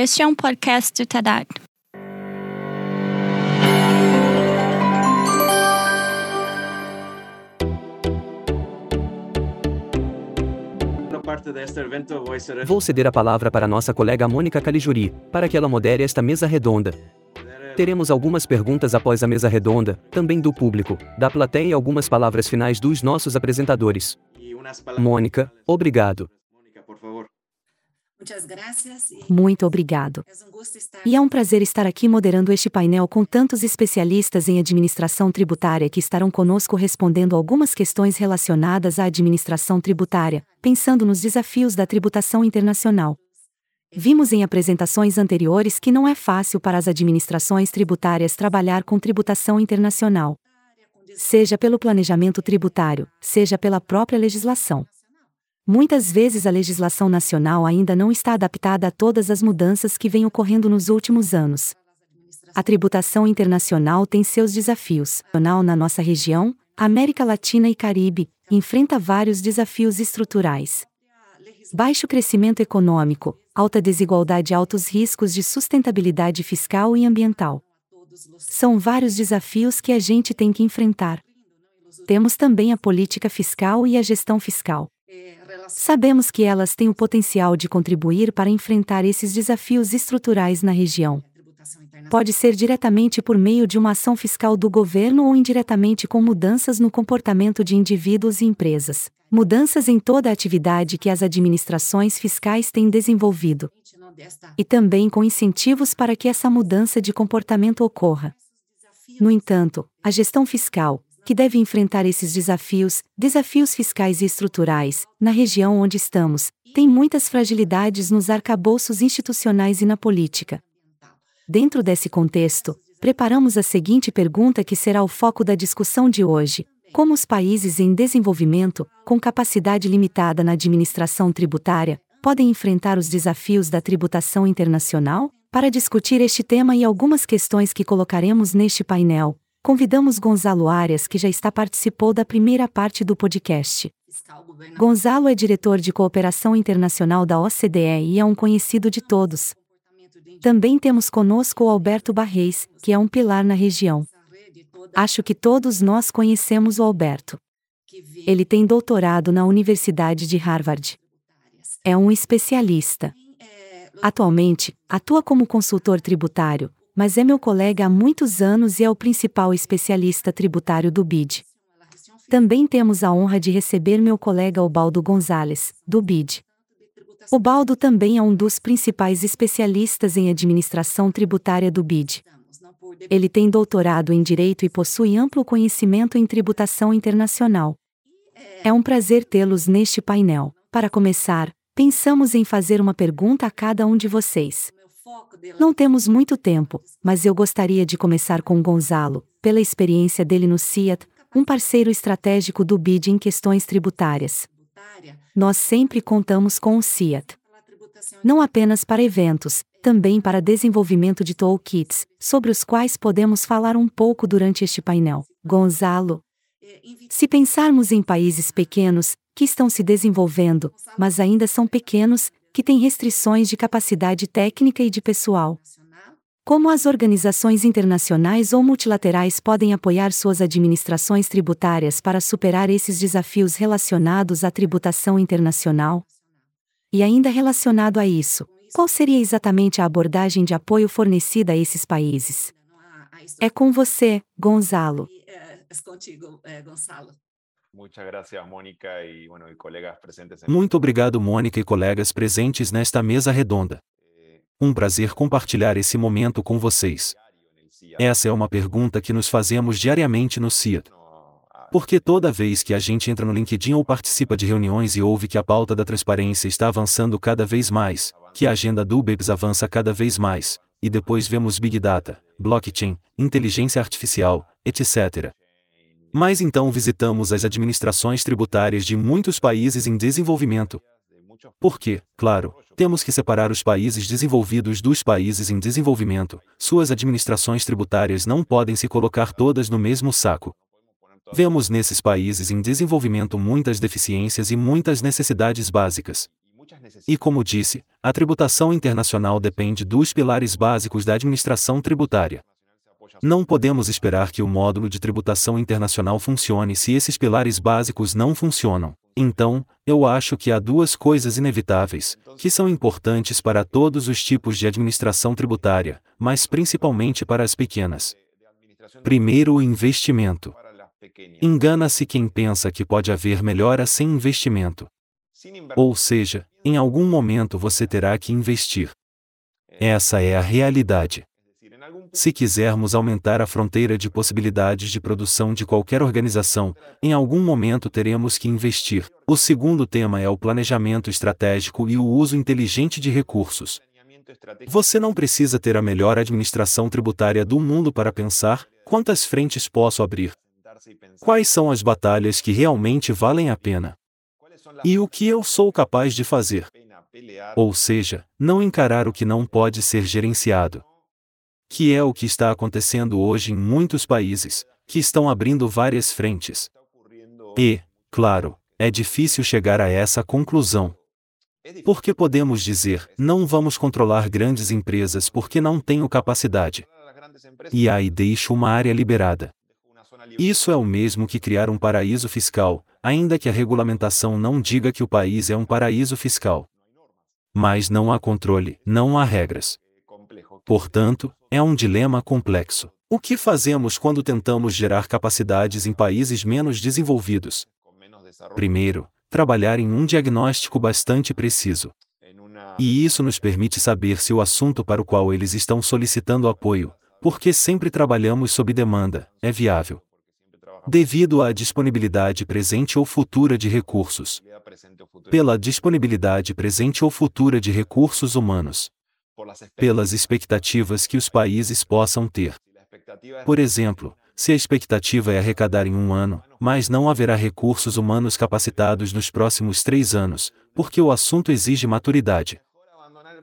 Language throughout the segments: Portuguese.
Este é um podcast do TEDAD. Vou ceder a palavra para nossa colega Mônica Calijuri, para que ela modere esta mesa redonda. Teremos algumas perguntas após a mesa redonda, também do público, da plateia e algumas palavras finais dos nossos apresentadores. Mônica, obrigado. Muito obrigado. E é um prazer estar aqui moderando este painel com tantos especialistas em administração tributária que estarão conosco respondendo algumas questões relacionadas à administração tributária, pensando nos desafios da tributação internacional. Vimos em apresentações anteriores que não é fácil para as administrações tributárias trabalhar com tributação internacional. Seja pelo planejamento tributário, seja pela própria legislação. Muitas vezes a legislação nacional ainda não está adaptada a todas as mudanças que vêm ocorrendo nos últimos anos. A tributação internacional tem seus desafios. Na nossa região, América Latina e Caribe, enfrenta vários desafios estruturais. Baixo crescimento econômico, alta desigualdade e altos riscos de sustentabilidade fiscal e ambiental. São vários desafios que a gente tem que enfrentar. Temos também a política fiscal e a gestão fiscal. Sabemos que elas têm o potencial de contribuir para enfrentar esses desafios estruturais na região. Pode ser diretamente por meio de uma ação fiscal do governo ou indiretamente com mudanças no comportamento de indivíduos e empresas. Mudanças em toda a atividade que as administrações fiscais têm desenvolvido. E também com incentivos para que essa mudança de comportamento ocorra. No entanto, a gestão fiscal, que deve enfrentar esses desafios, desafios fiscais e estruturais, na região onde estamos, tem muitas fragilidades nos arcabouços institucionais e na política. Dentro desse contexto, preparamos a seguinte pergunta que será o foco da discussão de hoje: Como os países em desenvolvimento, com capacidade limitada na administração tributária, podem enfrentar os desafios da tributação internacional? Para discutir este tema e algumas questões que colocaremos neste painel, convidamos Gonzalo Arias, que já está participou da primeira parte do podcast. Gonzalo é diretor de cooperação internacional da OCDE e é um conhecido de todos. Também temos conosco o Alberto Barreis, que é um pilar na região. Acho que todos nós conhecemos o Alberto. Ele tem doutorado na Universidade de Harvard. É um especialista. Atualmente, atua como consultor tributário, mas é meu colega há muitos anos e é o principal especialista tributário do BID. Também temos a honra de receber meu colega Obaldo Gonzalez, do BID. Obaldo também é um dos principais especialistas em administração tributária do BID. Ele tem doutorado em Direito e possui amplo conhecimento em tributação internacional. É um prazer tê-los neste painel. Para começar, pensamos em fazer uma pergunta a cada um de vocês. Não temos muito tempo, mas eu gostaria de começar com Gonzalo, pela experiência dele no CIAT, um parceiro estratégico do BID em questões tributárias. Nós sempre contamos com o CIAT. Não apenas para eventos, também para desenvolvimento de toolkits, sobre os quais podemos falar um pouco durante este painel. Gonzalo. Se pensarmos em países pequenos, que estão se desenvolvendo, mas ainda são pequenos, que têm restrições de capacidade técnica e de pessoal. Como as organizações internacionais ou multilaterais podem apoiar suas administrações tributárias para superar esses desafios relacionados à tributação internacional? E ainda relacionado a isso, qual seria exatamente a abordagem de apoio fornecida a esses países? É com você, Gonzalo. É, é Gonzalo. Muito obrigado, Mônica e colegas presentes nesta mesa redonda. Eh, um prazer compartilhar esse momento com vocês. Essa é uma pergunta que nos fazemos diariamente no CIA. Porque toda vez que a gente entra no LinkedIn ou participa de reuniões e ouve que a pauta da transparência está avançando cada vez mais, que a agenda do BEPS avança cada vez mais, e depois vemos Big Data, blockchain, inteligência artificial, etc. Mas então visitamos as administrações tributárias de muitos países em desenvolvimento. Porque, claro, temos que separar os países desenvolvidos dos países em desenvolvimento, suas administrações tributárias não podem se colocar todas no mesmo saco. Vemos nesses países em desenvolvimento muitas deficiências e muitas necessidades básicas. E como disse, a tributação internacional depende dos pilares básicos da administração tributária. Não podemos esperar que o módulo de tributação internacional funcione se esses pilares básicos não funcionam. Então, eu acho que há duas coisas inevitáveis, que são importantes para todos os tipos de administração tributária, mas principalmente para as pequenas. Primeiro, o investimento. Engana-se quem pensa que pode haver melhora sem investimento. Ou seja, em algum momento você terá que investir. Essa é a realidade. Se quisermos aumentar a fronteira de possibilidades de produção de qualquer organização, em algum momento teremos que investir. O segundo tema é o planejamento estratégico e o uso inteligente de recursos. Você não precisa ter a melhor administração tributária do mundo para pensar quantas frentes posso abrir. Quais são as batalhas que realmente valem a pena? E o que eu sou capaz de fazer? Ou seja, não encarar o que não pode ser gerenciado que é o que está acontecendo hoje em muitos países, que estão abrindo várias frentes. E, claro, é difícil chegar a essa conclusão. Porque podemos dizer, não vamos controlar grandes empresas porque não tenho capacidade. E aí deixo uma área liberada. Isso é o mesmo que criar um paraíso fiscal, ainda que a regulamentação não diga que o país é um paraíso fiscal. Mas não há controle, não há regras. Portanto, é um dilema complexo. O que fazemos quando tentamos gerar capacidades em países menos desenvolvidos? Primeiro, trabalhar em um diagnóstico bastante preciso. E isso nos permite saber se o assunto para o qual eles estão solicitando apoio, porque sempre trabalhamos sob demanda, é viável. Devido à disponibilidade presente ou futura de recursos. Pela disponibilidade presente ou futura de recursos humanos pelas expectativas que os países possam ter. Por exemplo, se a expectativa é arrecadar em um ano, mas não haverá recursos humanos capacitados nos próximos três anos, porque o assunto exige maturidade.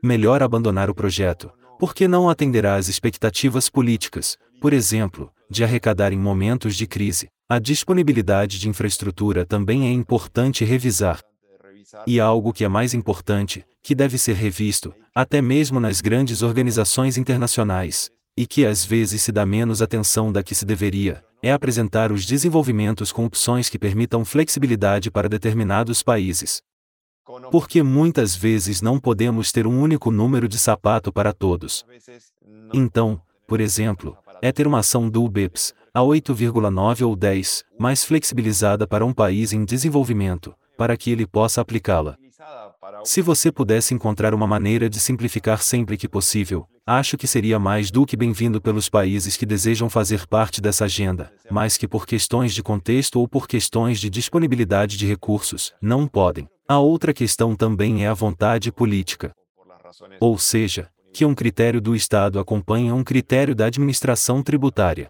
Melhor abandonar o projeto, porque não atenderá às expectativas políticas, por exemplo, de arrecadar em momentos de crise. A disponibilidade de infraestrutura também é importante revisar. E algo que é mais importante, que deve ser revisto, até mesmo nas grandes organizações internacionais, e que às vezes se dá menos atenção da que se deveria, é apresentar os desenvolvimentos com opções que permitam flexibilidade para determinados países. Porque muitas vezes não podemos ter um único número de sapato para todos. Então, por exemplo, é ter uma ação do BEPS, a 8,9 ou 10, mais flexibilizada para um país em desenvolvimento, para que ele possa aplicá-la. Se você pudesse encontrar uma maneira de simplificar sempre que possível, acho que seria mais do que bem-vindo pelos países que desejam fazer parte dessa agenda, mas que por questões de contexto ou por questões de disponibilidade de recursos, não podem. A outra questão também é a vontade política. Ou seja, que um critério do Estado acompanha um critério da administração tributária.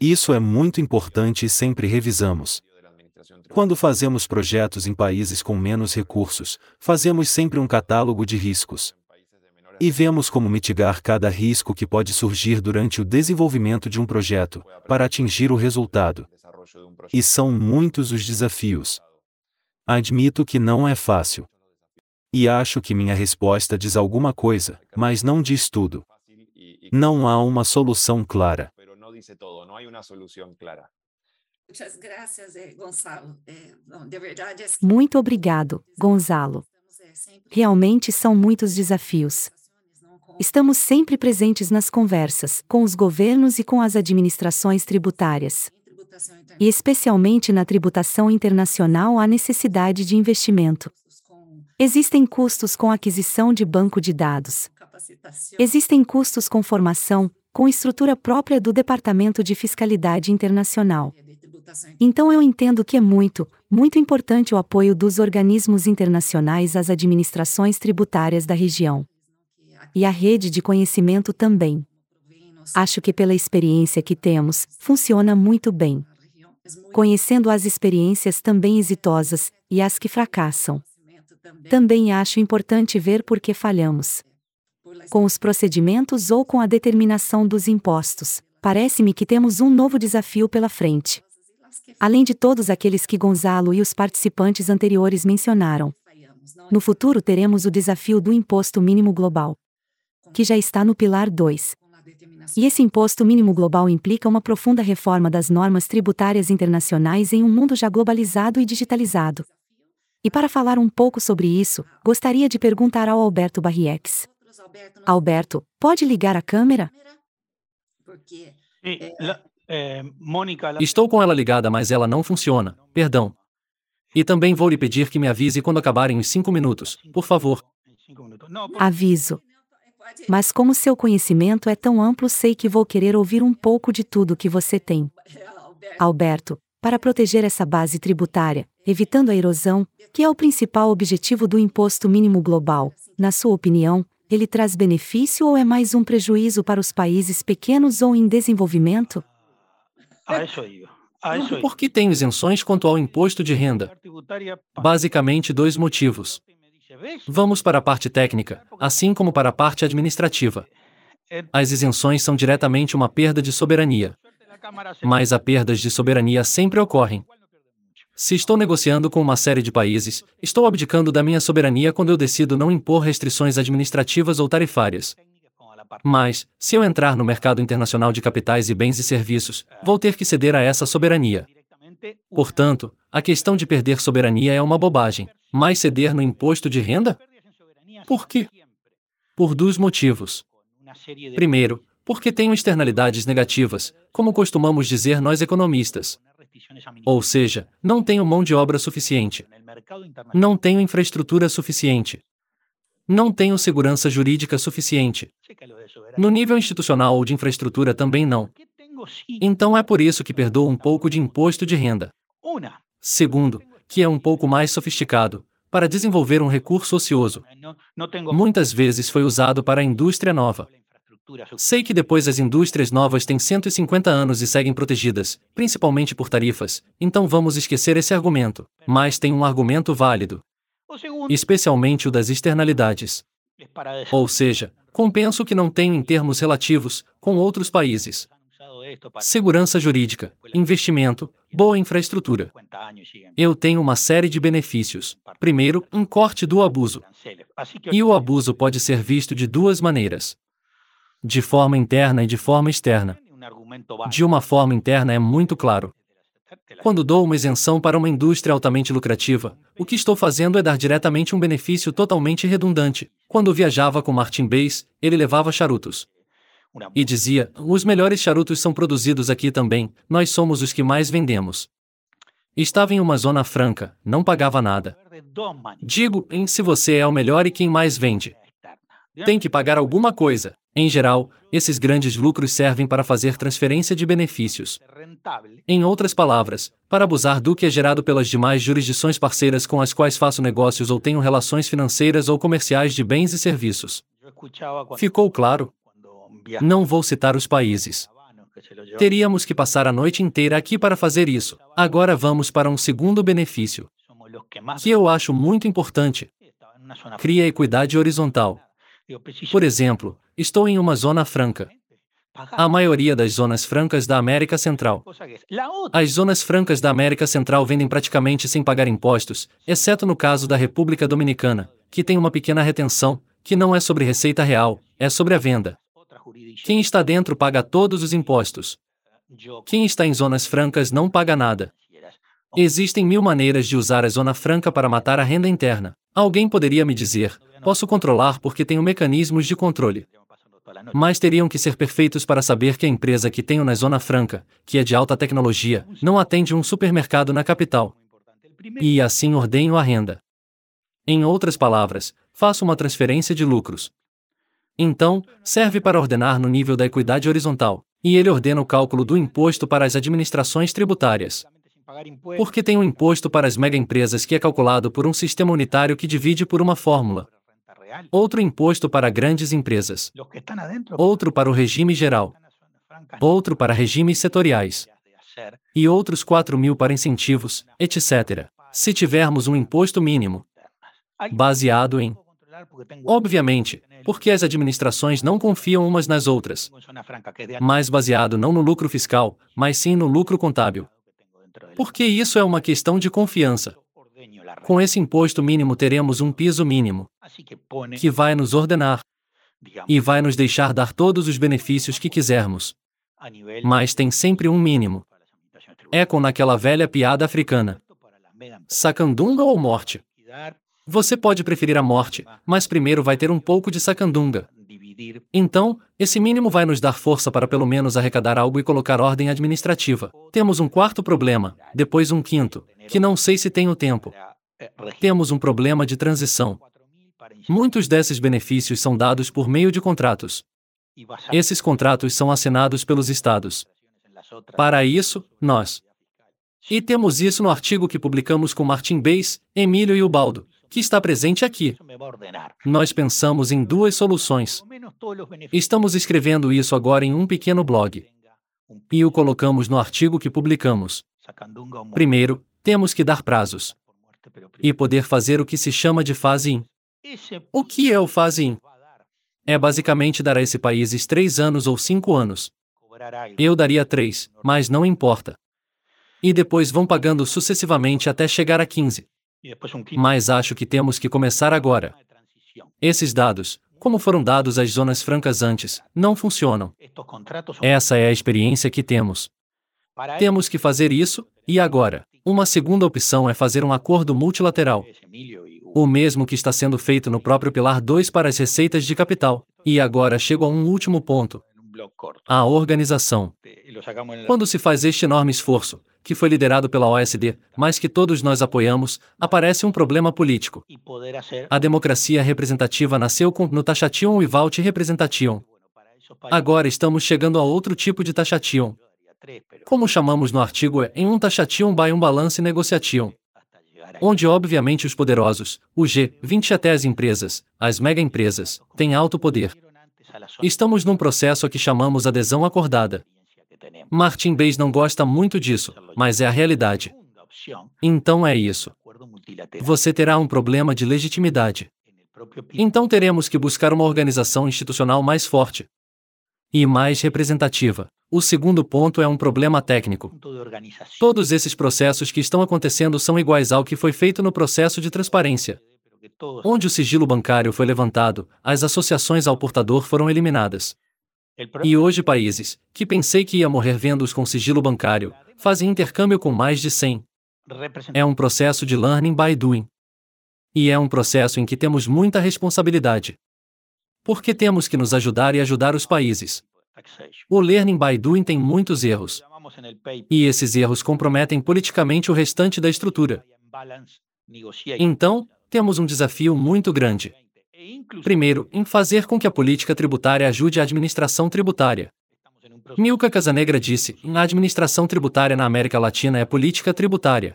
Isso é muito importante e sempre revisamos. Quando fazemos projetos em países com menos recursos, fazemos sempre um catálogo de riscos. E vemos como mitigar cada risco que pode surgir durante o desenvolvimento de um projeto, para atingir o resultado. E são muitos os desafios. Admito que não é fácil. E acho que minha resposta diz alguma coisa, mas não diz tudo. Não há uma solução clara. Eh, eh, Muito obrigado, Gonzalo. Realmente são muitos desafios. Estamos sempre presentes nas conversas com os governos e com as administrações tributárias. E especialmente na tributação internacional há necessidade de investimento. Existem custos com aquisição de banco de dados. Existem custos com formação, com estrutura própria do Departamento de Fiscalidade Internacional. Então eu entendo que é muito, muito importante o apoio dos organismos internacionais às administrações tributárias da região. E a rede de conhecimento também. Acho que pela experiência que temos, funciona muito bem. Conhecendo as experiências também exitosas e as que fracassam. Também acho importante ver por que falhamos. Com os procedimentos ou com a determinação dos impostos, parece-me que temos um novo desafio pela frente além de todos aqueles que Gonzalo e os participantes anteriores mencionaram. No futuro teremos o desafio do imposto mínimo global, que já está no pilar 2. E esse imposto mínimo global implica uma profunda reforma das normas tributárias internacionais em um mundo já globalizado e digitalizado. E para falar um pouco sobre isso, gostaria de perguntar ao Alberto Barriex. Alberto, pode ligar a câmera? Estou com ela ligada, mas ela não funciona. Perdão. E também vou lhe pedir que me avise quando acabarem os cinco minutos, por favor. Aviso. Mas como seu conhecimento é tão amplo, sei que vou querer ouvir um pouco de tudo que você tem. Alberto, para proteger essa base tributária, evitando a erosão, que é o principal objetivo do imposto mínimo global, na sua opinião, ele traz benefício ou é mais um prejuízo para os países pequenos ou em desenvolvimento? Por que tem isenções quanto ao imposto de renda? Basicamente dois motivos. Vamos para a parte técnica, assim como para a parte administrativa. As isenções são diretamente uma perda de soberania. Mas as perdas de soberania sempre ocorrem. Se estou negociando com uma série de países, estou abdicando da minha soberania quando eu decido não impor restrições administrativas ou tarifárias. Mas, se eu entrar no mercado internacional de capitais e bens e serviços, vou ter que ceder a essa soberania. Portanto, a questão de perder soberania é uma bobagem. Mas ceder no imposto de renda? Por quê? Por dois motivos. Primeiro, porque tenho externalidades negativas, como costumamos dizer nós economistas. Ou seja, não tenho mão de obra suficiente. Não tenho infraestrutura suficiente. Não tenho segurança jurídica suficiente. No nível institucional ou de infraestrutura também não. Então é por isso que perdoo um pouco de imposto de renda. Segundo, que é um pouco mais sofisticado, para desenvolver um recurso ocioso. Muitas vezes foi usado para a indústria nova. Sei que depois as indústrias novas têm 150 anos e seguem protegidas, principalmente por tarifas, então vamos esquecer esse argumento. Mas tem um argumento válido. Especialmente o das externalidades. Ou seja, compenso que não tenho em termos relativos com outros países segurança jurídica, investimento, boa infraestrutura. Eu tenho uma série de benefícios. Primeiro, um corte do abuso. E o abuso pode ser visto de duas maneiras: de forma interna e de forma externa. De uma forma interna é muito claro. Quando dou uma isenção para uma indústria altamente lucrativa, o que estou fazendo é dar diretamente um benefício totalmente redundante. Quando viajava com Martin Bass, ele levava charutos. E dizia: Os melhores charutos são produzidos aqui também, nós somos os que mais vendemos. Estava em uma zona franca, não pagava nada. Digo, em se você é o melhor e quem mais vende. Tem que pagar alguma coisa. Em geral, esses grandes lucros servem para fazer transferência de benefícios. Em outras palavras, para abusar do que é gerado pelas demais jurisdições parceiras com as quais faço negócios ou tenho relações financeiras ou comerciais de bens e serviços. Ficou claro? Não vou citar os países. Teríamos que passar a noite inteira aqui para fazer isso. Agora vamos para um segundo benefício, que eu acho muito importante. Cria equidade horizontal. Por exemplo, estou em uma zona franca. A maioria das zonas francas da América Central. As zonas francas da América Central vendem praticamente sem pagar impostos, exceto no caso da República Dominicana, que tem uma pequena retenção, que não é sobre receita real, é sobre a venda. Quem está dentro paga todos os impostos. Quem está em zonas francas não paga nada. Existem mil maneiras de usar a zona franca para matar a renda interna. Alguém poderia me dizer: posso controlar porque tenho mecanismos de controle. Mas teriam que ser perfeitos para saber que a empresa que tenho na zona franca, que é de alta tecnologia, não atende um supermercado na capital. E assim ordenho a renda. Em outras palavras, faço uma transferência de lucros. Então, serve para ordenar no nível da equidade horizontal, e ele ordena o cálculo do imposto para as administrações tributárias. Porque tem um imposto para as megaempresas que é calculado por um sistema unitário que divide por uma fórmula. Outro imposto para grandes empresas. Outro para o regime geral. Outro para regimes setoriais. E outros 4 mil para incentivos, etc. Se tivermos um imposto mínimo, baseado em. Obviamente, porque as administrações não confiam umas nas outras. Mas baseado não no lucro fiscal, mas sim no lucro contábil. Porque isso é uma questão de confiança. Com esse imposto mínimo teremos um piso mínimo, que vai nos ordenar e vai nos deixar dar todos os benefícios que quisermos. Mas tem sempre um mínimo. É com naquela velha piada africana. Sacandunga ou morte? Você pode preferir a morte, mas primeiro vai ter um pouco de sacandunga. Então, esse mínimo vai nos dar força para pelo menos arrecadar algo e colocar ordem administrativa. Temos um quarto problema, depois um quinto, que não sei se tenho tempo. Temos um problema de transição. Muitos desses benefícios são dados por meio de contratos. Esses contratos são assinados pelos estados. Para isso, nós. E temos isso no artigo que publicamos com Martin Beis, Emílio e Ubaldo, que está presente aqui. Nós pensamos em duas soluções. Estamos escrevendo isso agora em um pequeno blog. E o colocamos no artigo que publicamos. Primeiro, temos que dar prazos. E poder fazer o que se chama de fase-in. O que é o fase-in? É basicamente dar a esse país três anos ou cinco anos. Eu daria três, mas não importa. E depois vão pagando sucessivamente até chegar a 15. Mas acho que temos que começar agora. Esses dados, como foram dados às zonas francas antes, não funcionam. Essa é a experiência que temos. Temos que fazer isso, e agora. Uma segunda opção é fazer um acordo multilateral. O mesmo que está sendo feito no próprio Pilar 2 para as receitas de capital. E agora chego a um último ponto. A organização. Quando se faz este enorme esforço, que foi liderado pela OSD, mas que todos nós apoiamos, aparece um problema político. A democracia representativa nasceu com no taxation e vault representation. Agora estamos chegando a outro tipo de taxation. Como chamamos no artigo é em um taxation by um balance negociation. Onde obviamente os poderosos, o G20 até as empresas, as mega empresas, têm alto poder. Estamos num processo que chamamos adesão acordada. Martin Bays não gosta muito disso, mas é a realidade. Então é isso. Você terá um problema de legitimidade. Então teremos que buscar uma organização institucional mais forte e mais representativa. O segundo ponto é um problema técnico. Todos esses processos que estão acontecendo são iguais ao que foi feito no processo de transparência. Onde o sigilo bancário foi levantado, as associações ao portador foram eliminadas. E hoje países, que pensei que ia morrer vendo-os com sigilo bancário, fazem intercâmbio com mais de 100. É um processo de learning by doing. E é um processo em que temos muita responsabilidade. Porque temos que nos ajudar e ajudar os países. O learning by doing tem muitos erros. E esses erros comprometem politicamente o restante da estrutura. Então, temos um desafio muito grande. Primeiro, em fazer com que a política tributária ajude a administração tributária. Milka Casanegra disse: a administração tributária na América Latina é política tributária.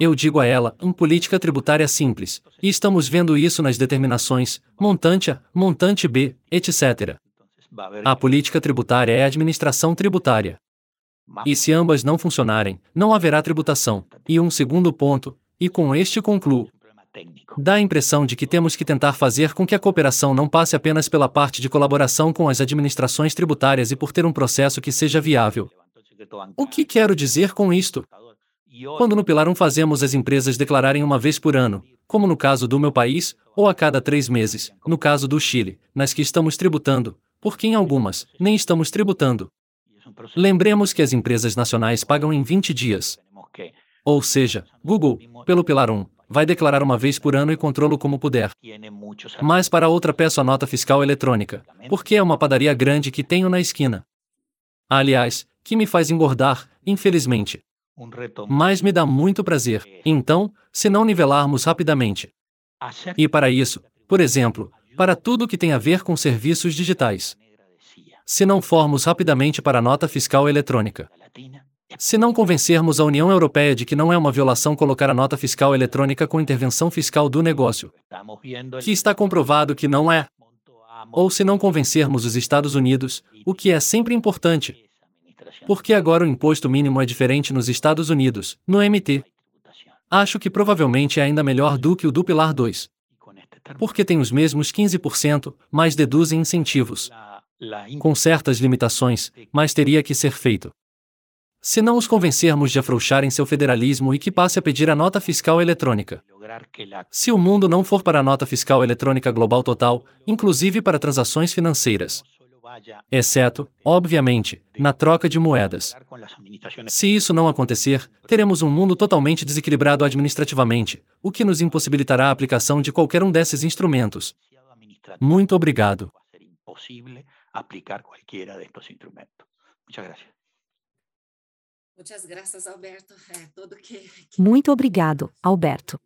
Eu digo a ela, uma política tributária simples, e estamos vendo isso nas determinações, montante A, montante B, etc. A política tributária é a administração tributária. E se ambas não funcionarem, não haverá tributação. E um segundo ponto, e com este concluo. Dá a impressão de que temos que tentar fazer com que a cooperação não passe apenas pela parte de colaboração com as administrações tributárias e por ter um processo que seja viável. O que quero dizer com isto? Quando no Pilar 1 fazemos as empresas declararem uma vez por ano, como no caso do meu país, ou a cada três meses, no caso do Chile, nas que estamos tributando, porque em algumas, nem estamos tributando. Lembremos que as empresas nacionais pagam em 20 dias. Ou seja, Google, pelo Pilar 1, vai declarar uma vez por ano e controlo como puder. Mas para outra peço a nota fiscal eletrônica, porque é uma padaria grande que tenho na esquina. Aliás, que me faz engordar, infelizmente. Mas me dá muito prazer. Então, se não nivelarmos rapidamente. E para isso, por exemplo, para tudo que tem a ver com serviços digitais. Se não formos rapidamente para a nota fiscal eletrônica. Se não convencermos a União Europeia de que não é uma violação colocar a nota fiscal eletrônica com intervenção fiscal do negócio, que está comprovado que não é, ou se não convencermos os Estados Unidos, o que é sempre importante, porque agora o imposto mínimo é diferente nos Estados Unidos, no MT. Acho que provavelmente é ainda melhor do que o do Pilar 2. Porque tem os mesmos 15%, mas deduzem incentivos. Com certas limitações, mas teria que ser feito. Se não os convencermos de afrouxarem seu federalismo e que passe a pedir a nota fiscal eletrônica. Se o mundo não for para a nota fiscal eletrônica global total, inclusive para transações financeiras, exceto, obviamente, na troca de moedas. Se isso não acontecer, teremos um mundo totalmente desequilibrado administrativamente, o que nos impossibilitará a aplicação de qualquer um desses instrumentos. Muito obrigado. Muito obrigado, Alberto,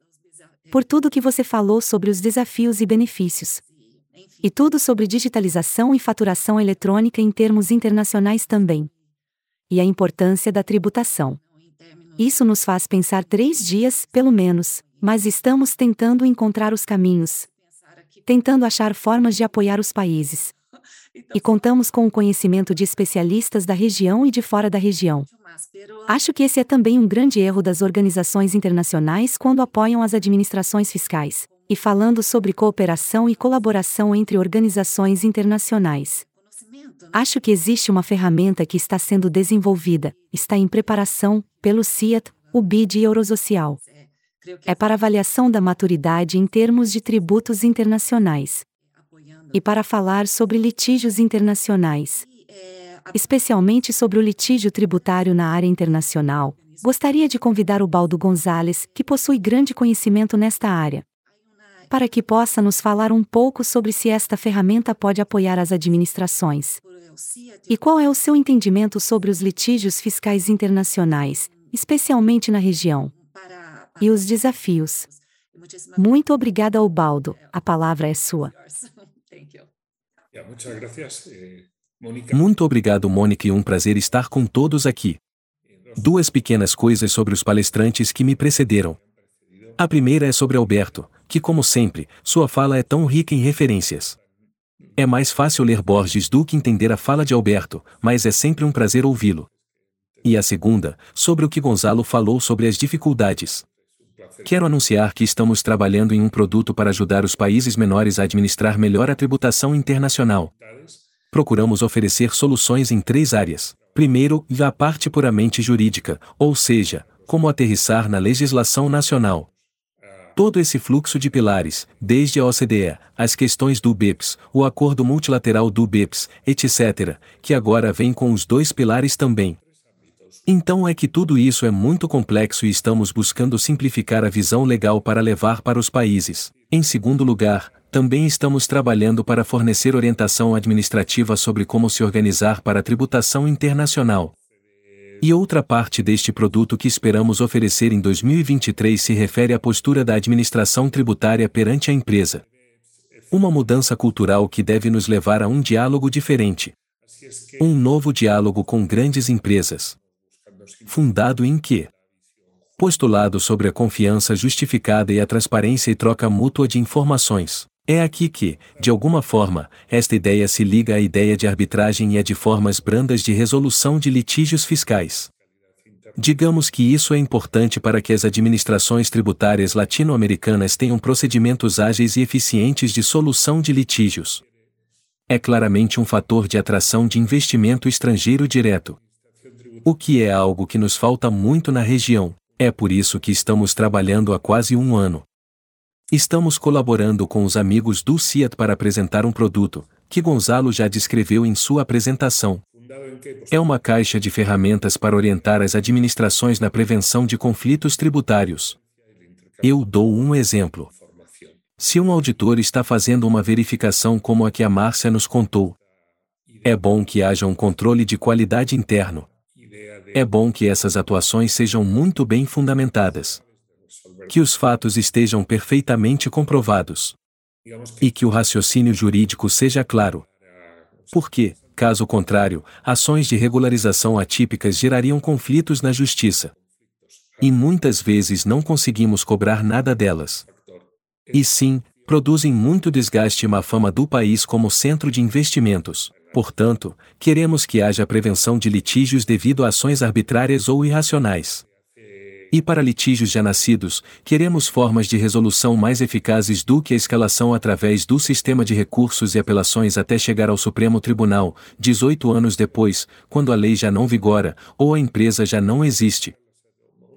por tudo que você falou sobre os desafios e benefícios. E tudo sobre digitalização e faturação eletrônica em termos internacionais também. E a importância da tributação. Isso nos faz pensar três dias, pelo menos, mas estamos tentando encontrar os caminhos. Tentando achar formas de apoiar os países. E contamos com o conhecimento de especialistas da região e de fora da região. Acho que esse é também um grande erro das organizações internacionais quando apoiam as administrações fiscais e falando sobre cooperação e colaboração entre organizações internacionais. Acho que existe uma ferramenta que está sendo desenvolvida, está em preparação, pelo CIAT, o BID e Eurosocial. É para avaliação da maturidade em termos de tributos internacionais. E para falar sobre litígios internacionais. Especialmente sobre o litígio tributário na área internacional, gostaria de convidar o Baldo Gonzalez, que possui grande conhecimento nesta área para que possa nos falar um pouco sobre se esta ferramenta pode apoiar as administrações. E qual é o seu entendimento sobre os litígios fiscais internacionais, especialmente na região? E os desafios. Muito obrigada, Baldo. A palavra é sua. Muito obrigado, Mônica, e um prazer estar com todos aqui. Duas pequenas coisas sobre os palestrantes que me precederam. A primeira é sobre Alberto, que, como sempre, sua fala é tão rica em referências. É mais fácil ler Borges do que entender a fala de Alberto, mas é sempre um prazer ouvi-lo. E a segunda, sobre o que Gonzalo falou sobre as dificuldades. Quero anunciar que estamos trabalhando em um produto para ajudar os países menores a administrar melhor a tributação internacional. Procuramos oferecer soluções em três áreas. Primeiro, a parte puramente jurídica, ou seja, como aterrissar na legislação nacional. Todo esse fluxo de pilares, desde a OCDE, as questões do BEPS, o acordo multilateral do BEPS, etc., que agora vem com os dois pilares também. Então é que tudo isso é muito complexo e estamos buscando simplificar a visão legal para levar para os países. Em segundo lugar, também estamos trabalhando para fornecer orientação administrativa sobre como se organizar para a tributação internacional. E outra parte deste produto que esperamos oferecer em 2023 se refere à postura da administração tributária perante a empresa. Uma mudança cultural que deve nos levar a um diálogo diferente. Um novo diálogo com grandes empresas. Fundado em que? Postulado sobre a confiança justificada e a transparência e troca mútua de informações. É aqui que, de alguma forma, esta ideia se liga à ideia de arbitragem e a de formas brandas de resolução de litígios fiscais. Digamos que isso é importante para que as administrações tributárias latino-americanas tenham procedimentos ágeis e eficientes de solução de litígios. É claramente um fator de atração de investimento estrangeiro direto. O que é algo que nos falta muito na região, é por isso que estamos trabalhando há quase um ano. Estamos colaborando com os amigos do CIAT para apresentar um produto, que Gonzalo já descreveu em sua apresentação. É uma caixa de ferramentas para orientar as administrações na prevenção de conflitos tributários. Eu dou um exemplo. Se um auditor está fazendo uma verificação como a que a Márcia nos contou, é bom que haja um controle de qualidade interno. É bom que essas atuações sejam muito bem fundamentadas que os fatos estejam perfeitamente comprovados. E que o raciocínio jurídico seja claro. Porque, caso contrário, ações de regularização atípicas gerariam conflitos na justiça. E muitas vezes não conseguimos cobrar nada delas. E sim, produzem muito desgaste e má fama do país como centro de investimentos. Portanto, queremos que haja prevenção de litígios devido a ações arbitrárias ou irracionais. E para litígios já nascidos, queremos formas de resolução mais eficazes do que a escalação através do sistema de recursos e apelações até chegar ao Supremo Tribunal, 18 anos depois, quando a lei já não vigora, ou a empresa já não existe.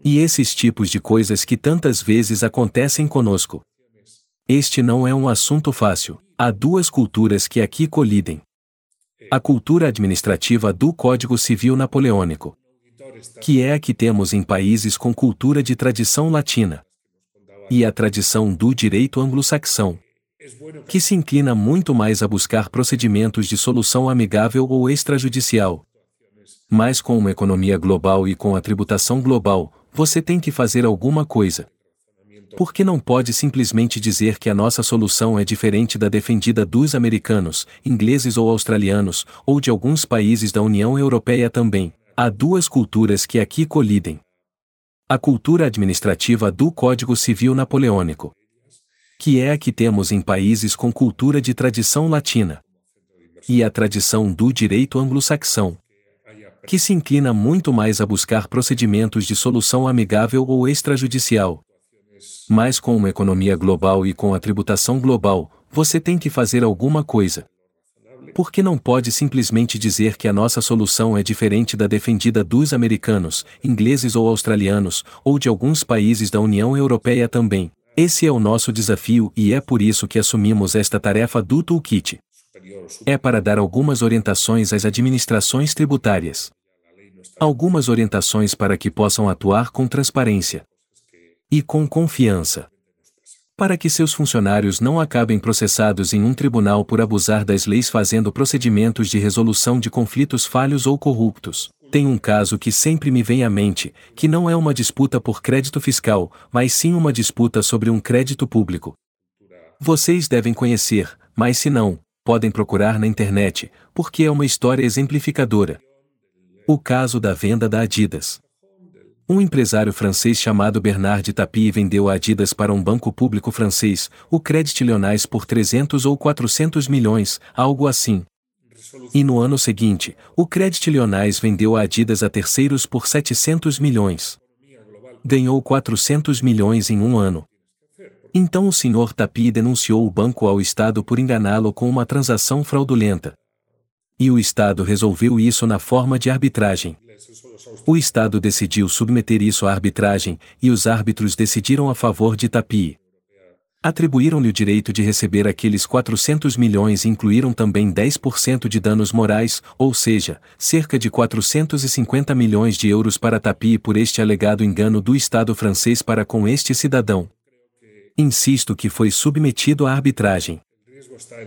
E esses tipos de coisas que tantas vezes acontecem conosco. Este não é um assunto fácil. Há duas culturas que aqui colidem. A cultura administrativa do Código Civil Napoleônico que é a que temos em países com cultura de tradição latina, e a tradição do direito anglo-saxão, que se inclina muito mais a buscar procedimentos de solução amigável ou extrajudicial. Mas com uma economia global e com a tributação global, você tem que fazer alguma coisa. Porque não pode simplesmente dizer que a nossa solução é diferente da defendida dos americanos, ingleses ou australianos, ou de alguns países da União Europeia também. Há duas culturas que aqui colidem. A cultura administrativa do Código Civil Napoleônico, que é a que temos em países com cultura de tradição latina, e a tradição do direito anglo-saxão, que se inclina muito mais a buscar procedimentos de solução amigável ou extrajudicial. Mas com uma economia global e com a tributação global, você tem que fazer alguma coisa. Por que não pode simplesmente dizer que a nossa solução é diferente da defendida dos americanos, ingleses ou australianos, ou de alguns países da União Europeia também? Esse é o nosso desafio e é por isso que assumimos esta tarefa do Toolkit. É para dar algumas orientações às administrações tributárias. Algumas orientações para que possam atuar com transparência e com confiança para que seus funcionários não acabem processados em um tribunal por abusar das leis fazendo procedimentos de resolução de conflitos falhos ou corruptos. Tem um caso que sempre me vem à mente, que não é uma disputa por crédito fiscal, mas sim uma disputa sobre um crédito público. Vocês devem conhecer, mas se não, podem procurar na internet, porque é uma história exemplificadora. O caso da venda da Adidas. Um empresário francês chamado Bernard Tapie vendeu a Adidas para um banco público francês, o Crédit Lyonnais por 300 ou 400 milhões, algo assim. E no ano seguinte, o Crédit Lyonnais vendeu a Adidas a terceiros por 700 milhões. Ganhou 400 milhões em um ano. Então o Sr. Tapie denunciou o banco ao Estado por enganá-lo com uma transação fraudulenta. E o Estado resolveu isso na forma de arbitragem. O Estado decidiu submeter isso à arbitragem, e os árbitros decidiram a favor de Tapi. Atribuíram-lhe o direito de receber aqueles 400 milhões e incluíram também 10% de danos morais, ou seja, cerca de 450 milhões de euros para Tapi por este alegado engano do Estado francês para com este cidadão. Insisto que foi submetido à arbitragem.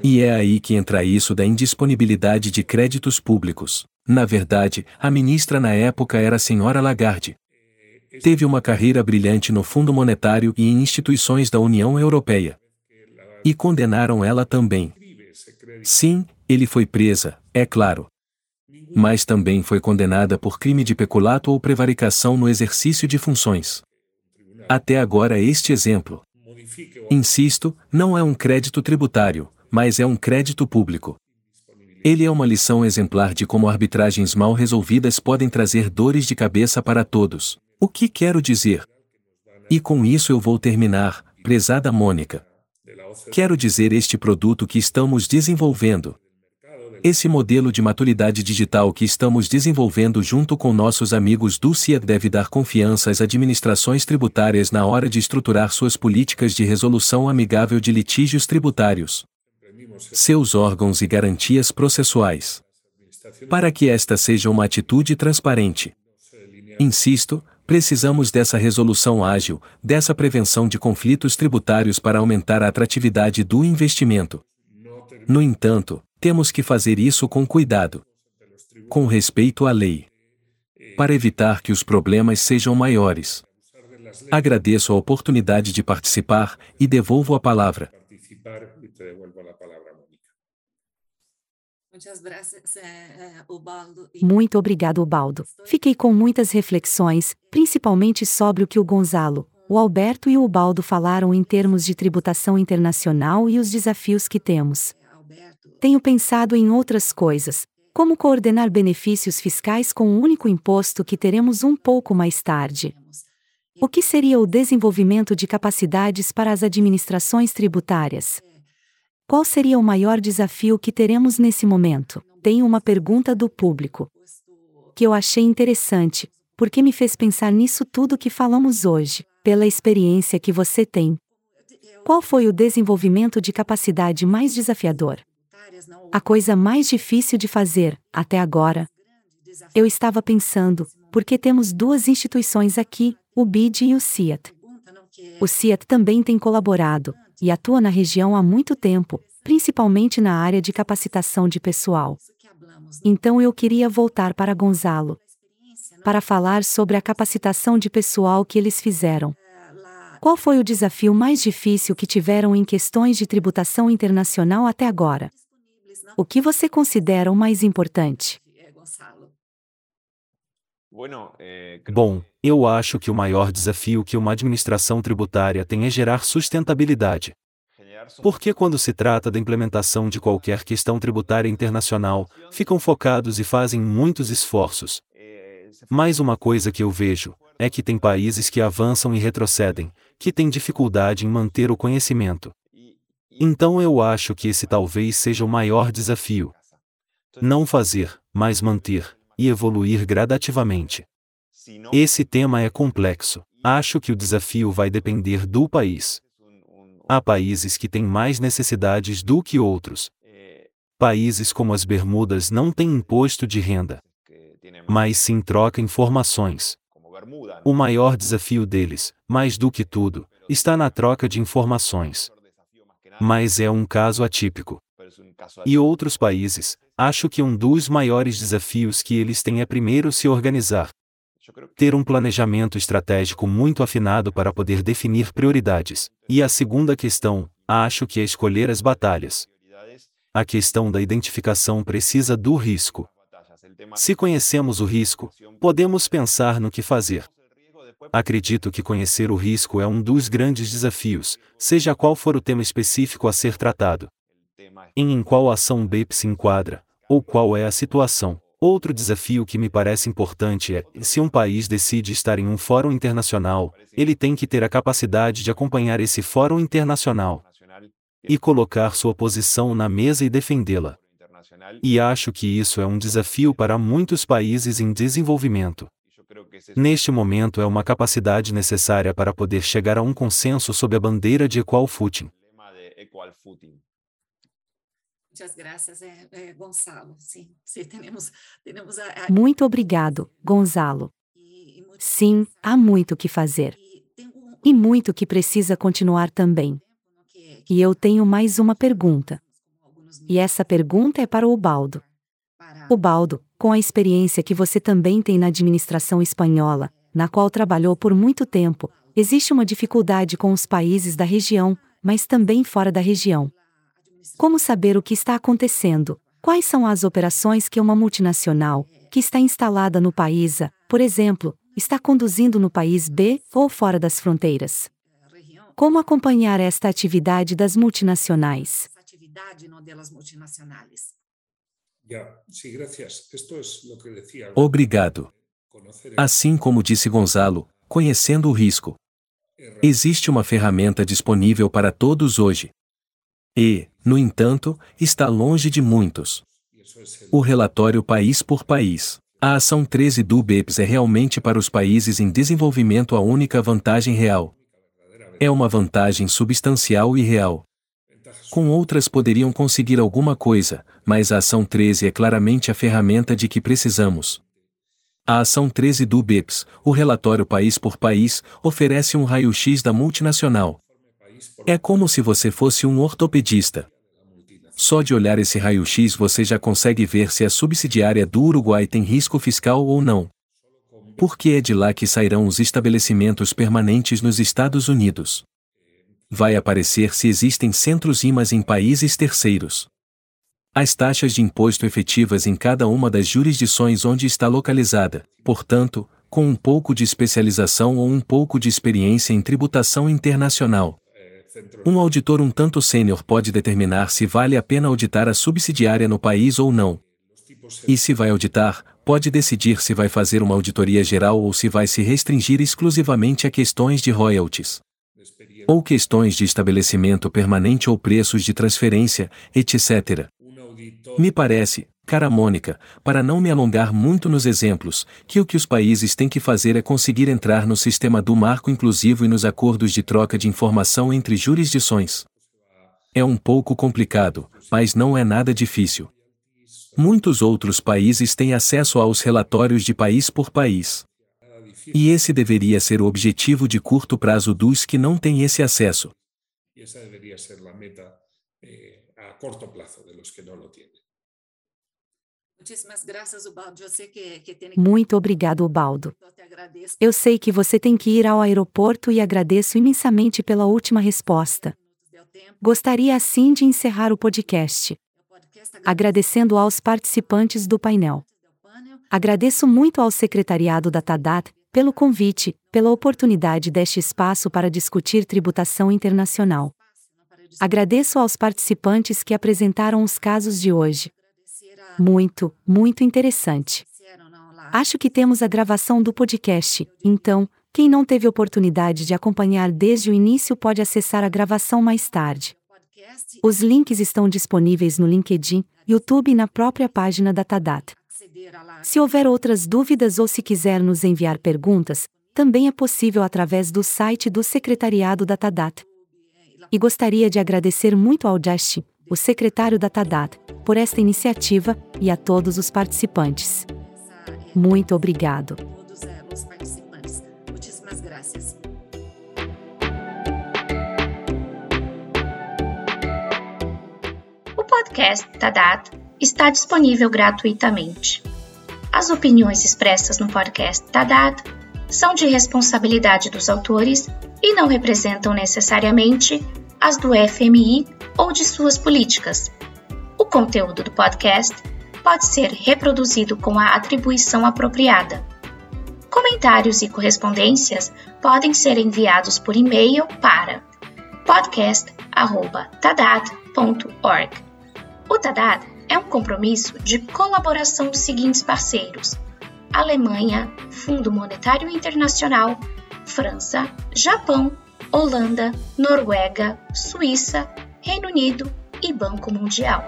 E é aí que entra isso da indisponibilidade de créditos públicos. Na verdade, a ministra na época era a senhora Lagarde. Teve uma carreira brilhante no Fundo Monetário e em instituições da União Europeia. E condenaram ela também. Sim, ele foi presa, é claro. Mas também foi condenada por crime de peculato ou prevaricação no exercício de funções. Até agora este exemplo. Insisto, não é um crédito tributário, mas é um crédito público. Ele é uma lição exemplar de como arbitragens mal resolvidas podem trazer dores de cabeça para todos. O que quero dizer? E com isso eu vou terminar, prezada Mônica. Quero dizer este produto que estamos desenvolvendo. Esse modelo de maturidade digital que estamos desenvolvendo junto com nossos amigos do CIA deve dar confiança às administrações tributárias na hora de estruturar suas políticas de resolução amigável de litígios tributários seus órgãos e garantias processuais. Para que esta seja uma atitude transparente. Insisto, precisamos dessa resolução ágil, dessa prevenção de conflitos tributários para aumentar a atratividade do investimento. No entanto, temos que fazer isso com cuidado. Com respeito à lei. Para evitar que os problemas sejam maiores. Agradeço a oportunidade de participar e devolvo a palavra. Eh, eh, Muito obrigado, Ubaldo. Fiquei com muitas reflexões, principalmente sobre o que o Gonzalo, o Alberto e o Ubaldo falaram em termos de tributação internacional e os desafios que temos. Tenho pensado em outras coisas, como coordenar benefícios fiscais com um único imposto que teremos um pouco mais tarde. O que seria o desenvolvimento de capacidades para as administrações tributárias? Qual seria o maior desafio que teremos nesse momento? Tenho uma pergunta do público que eu achei interessante, porque me fez pensar nisso tudo que falamos hoje, pela experiência que você tem. Qual foi o desenvolvimento de capacidade mais desafiador? A coisa mais difícil de fazer, até agora? Eu estava pensando, porque temos duas instituições aqui, o BID e o CIAT. O CIAT também tem colaborado, e atua na região há muito tempo, principalmente na área de capacitação de pessoal. Então eu queria voltar para Gonzalo para falar sobre a capacitação de pessoal que eles fizeram. Qual foi o desafio mais difícil que tiveram em questões de tributação internacional até agora? O que você considera o mais importante? Bom, eu acho que o maior desafio que uma administração tributária tem é gerar sustentabilidade. Porque quando se trata da implementação de qualquer questão tributária internacional, ficam focados e fazem muitos esforços. Mas uma coisa que eu vejo é que tem países que avançam e retrocedem, que têm dificuldade em manter o conhecimento. Então eu acho que esse talvez seja o maior desafio. Não fazer, mas manter, e evoluir gradativamente. Esse tema é complexo. Acho que o desafio vai depender do país. Há países que têm mais necessidades do que outros. Países como as Bermudas não têm imposto de renda, mas sim troca informações. O maior desafio deles, mais do que tudo, está na troca de informações. Mas é um caso atípico. E outros países, acho que um dos maiores desafios que eles têm é primeiro se organizar. Ter um planejamento estratégico muito afinado para poder definir prioridades. E a segunda questão, acho que é escolher as batalhas. A questão da identificação precisa do risco. Se conhecemos o risco, podemos pensar no que fazer. Acredito que conhecer o risco é um dos grandes desafios, seja qual for o tema específico a ser tratado. Em, em qual ação o BEP se enquadra, ou qual é a situação. Outro desafio que me parece importante é: se um país decide estar em um fórum internacional, ele tem que ter a capacidade de acompanhar esse fórum internacional e colocar sua posição na mesa e defendê-la. E acho que isso é um desafio para muitos países em desenvolvimento. Neste momento é uma capacidade necessária para poder chegar a um consenso sob a bandeira de equal footing. Muito obrigado, Gonzalo. Sim, há muito que fazer. E muito que precisa continuar também. E eu tenho mais uma pergunta. E essa pergunta é para o Baldo. O Baldo, com a experiência que você também tem na administração espanhola, na qual trabalhou por muito tempo, existe uma dificuldade com os países da região, mas também fora da região. Como saber o que está acontecendo? Quais são as operações que uma multinacional, que está instalada no país A, por exemplo, está conduzindo no país B ou fora das fronteiras? Como acompanhar esta atividade das multinacionais? Obrigado. Assim como disse Gonzalo, conhecendo o risco. Existe uma ferramenta disponível para todos hoje. E, no entanto, está longe de muitos. O relatório país por país. A ação 13 do BEPS é realmente para os países em desenvolvimento a única vantagem real. É uma vantagem substancial e real. Com outras poderiam conseguir alguma coisa, mas a ação 13 é claramente a ferramenta de que precisamos. A ação 13 do BEPS, o relatório país por país, oferece um raio-x da multinacional, é como se você fosse um ortopedista. Só de olhar esse raio-x você já consegue ver se a subsidiária do Uruguai tem risco fiscal ou não. Porque é de lá que sairão os estabelecimentos permanentes nos Estados Unidos. Vai aparecer se existem centros IMAs em países terceiros. As taxas de imposto efetivas em cada uma das jurisdições onde está localizada, portanto, com um pouco de especialização ou um pouco de experiência em tributação internacional, um auditor um tanto sênior pode determinar se vale a pena auditar a subsidiária no país ou não. E se vai auditar, pode decidir se vai fazer uma auditoria geral ou se vai se restringir exclusivamente a questões de royalties. Ou questões de estabelecimento permanente ou preços de transferência, etc. Me parece, cara Mônica, para não me alongar muito nos exemplos, que o que os países têm que fazer é conseguir entrar no sistema do marco inclusivo e nos acordos de troca de informação entre jurisdições. É um pouco complicado, mas não é nada difícil. Muitos outros países têm acesso aos relatórios de país por país. E esse deveria ser o objetivo de curto prazo dos que não têm esse acesso. E essa deveria ser a meta eh, a curto prazo de los que não lo tienen. Muito obrigado, Ubaldo. Eu sei que você tem que ir ao aeroporto e agradeço imensamente pela última resposta. Gostaria assim de encerrar o podcast. Agradecendo aos participantes do painel. Agradeço muito ao secretariado da TADAT pelo convite, pela oportunidade deste espaço para discutir tributação internacional. Agradeço aos participantes que apresentaram os casos de hoje. Muito, muito interessante. Acho que temos a gravação do podcast, então, quem não teve oportunidade de acompanhar desde o início pode acessar a gravação mais tarde. Os links estão disponíveis no LinkedIn, YouTube e na própria página da Tadat. Se houver outras dúvidas ou se quiser nos enviar perguntas, também é possível através do site do Secretariado da Tadat. E gostaria de agradecer muito ao Jash, o secretário da Tadat, por esta iniciativa e a todos os participantes. Muito obrigado. O podcast Tadat está disponível gratuitamente. As opiniões expressas no podcast Tadat são de responsabilidade dos autores e não representam necessariamente as do FMI ou de suas políticas. O conteúdo do podcast pode ser reproduzido com a atribuição apropriada. Comentários e correspondências podem ser enviados por e-mail para podcast@tadat.org. O Tadat é um compromisso de colaboração dos seguintes parceiros: Alemanha, Fundo Monetário Internacional, França, Japão, Holanda, Noruega, Suíça, Reino Unido e Banco Mundial.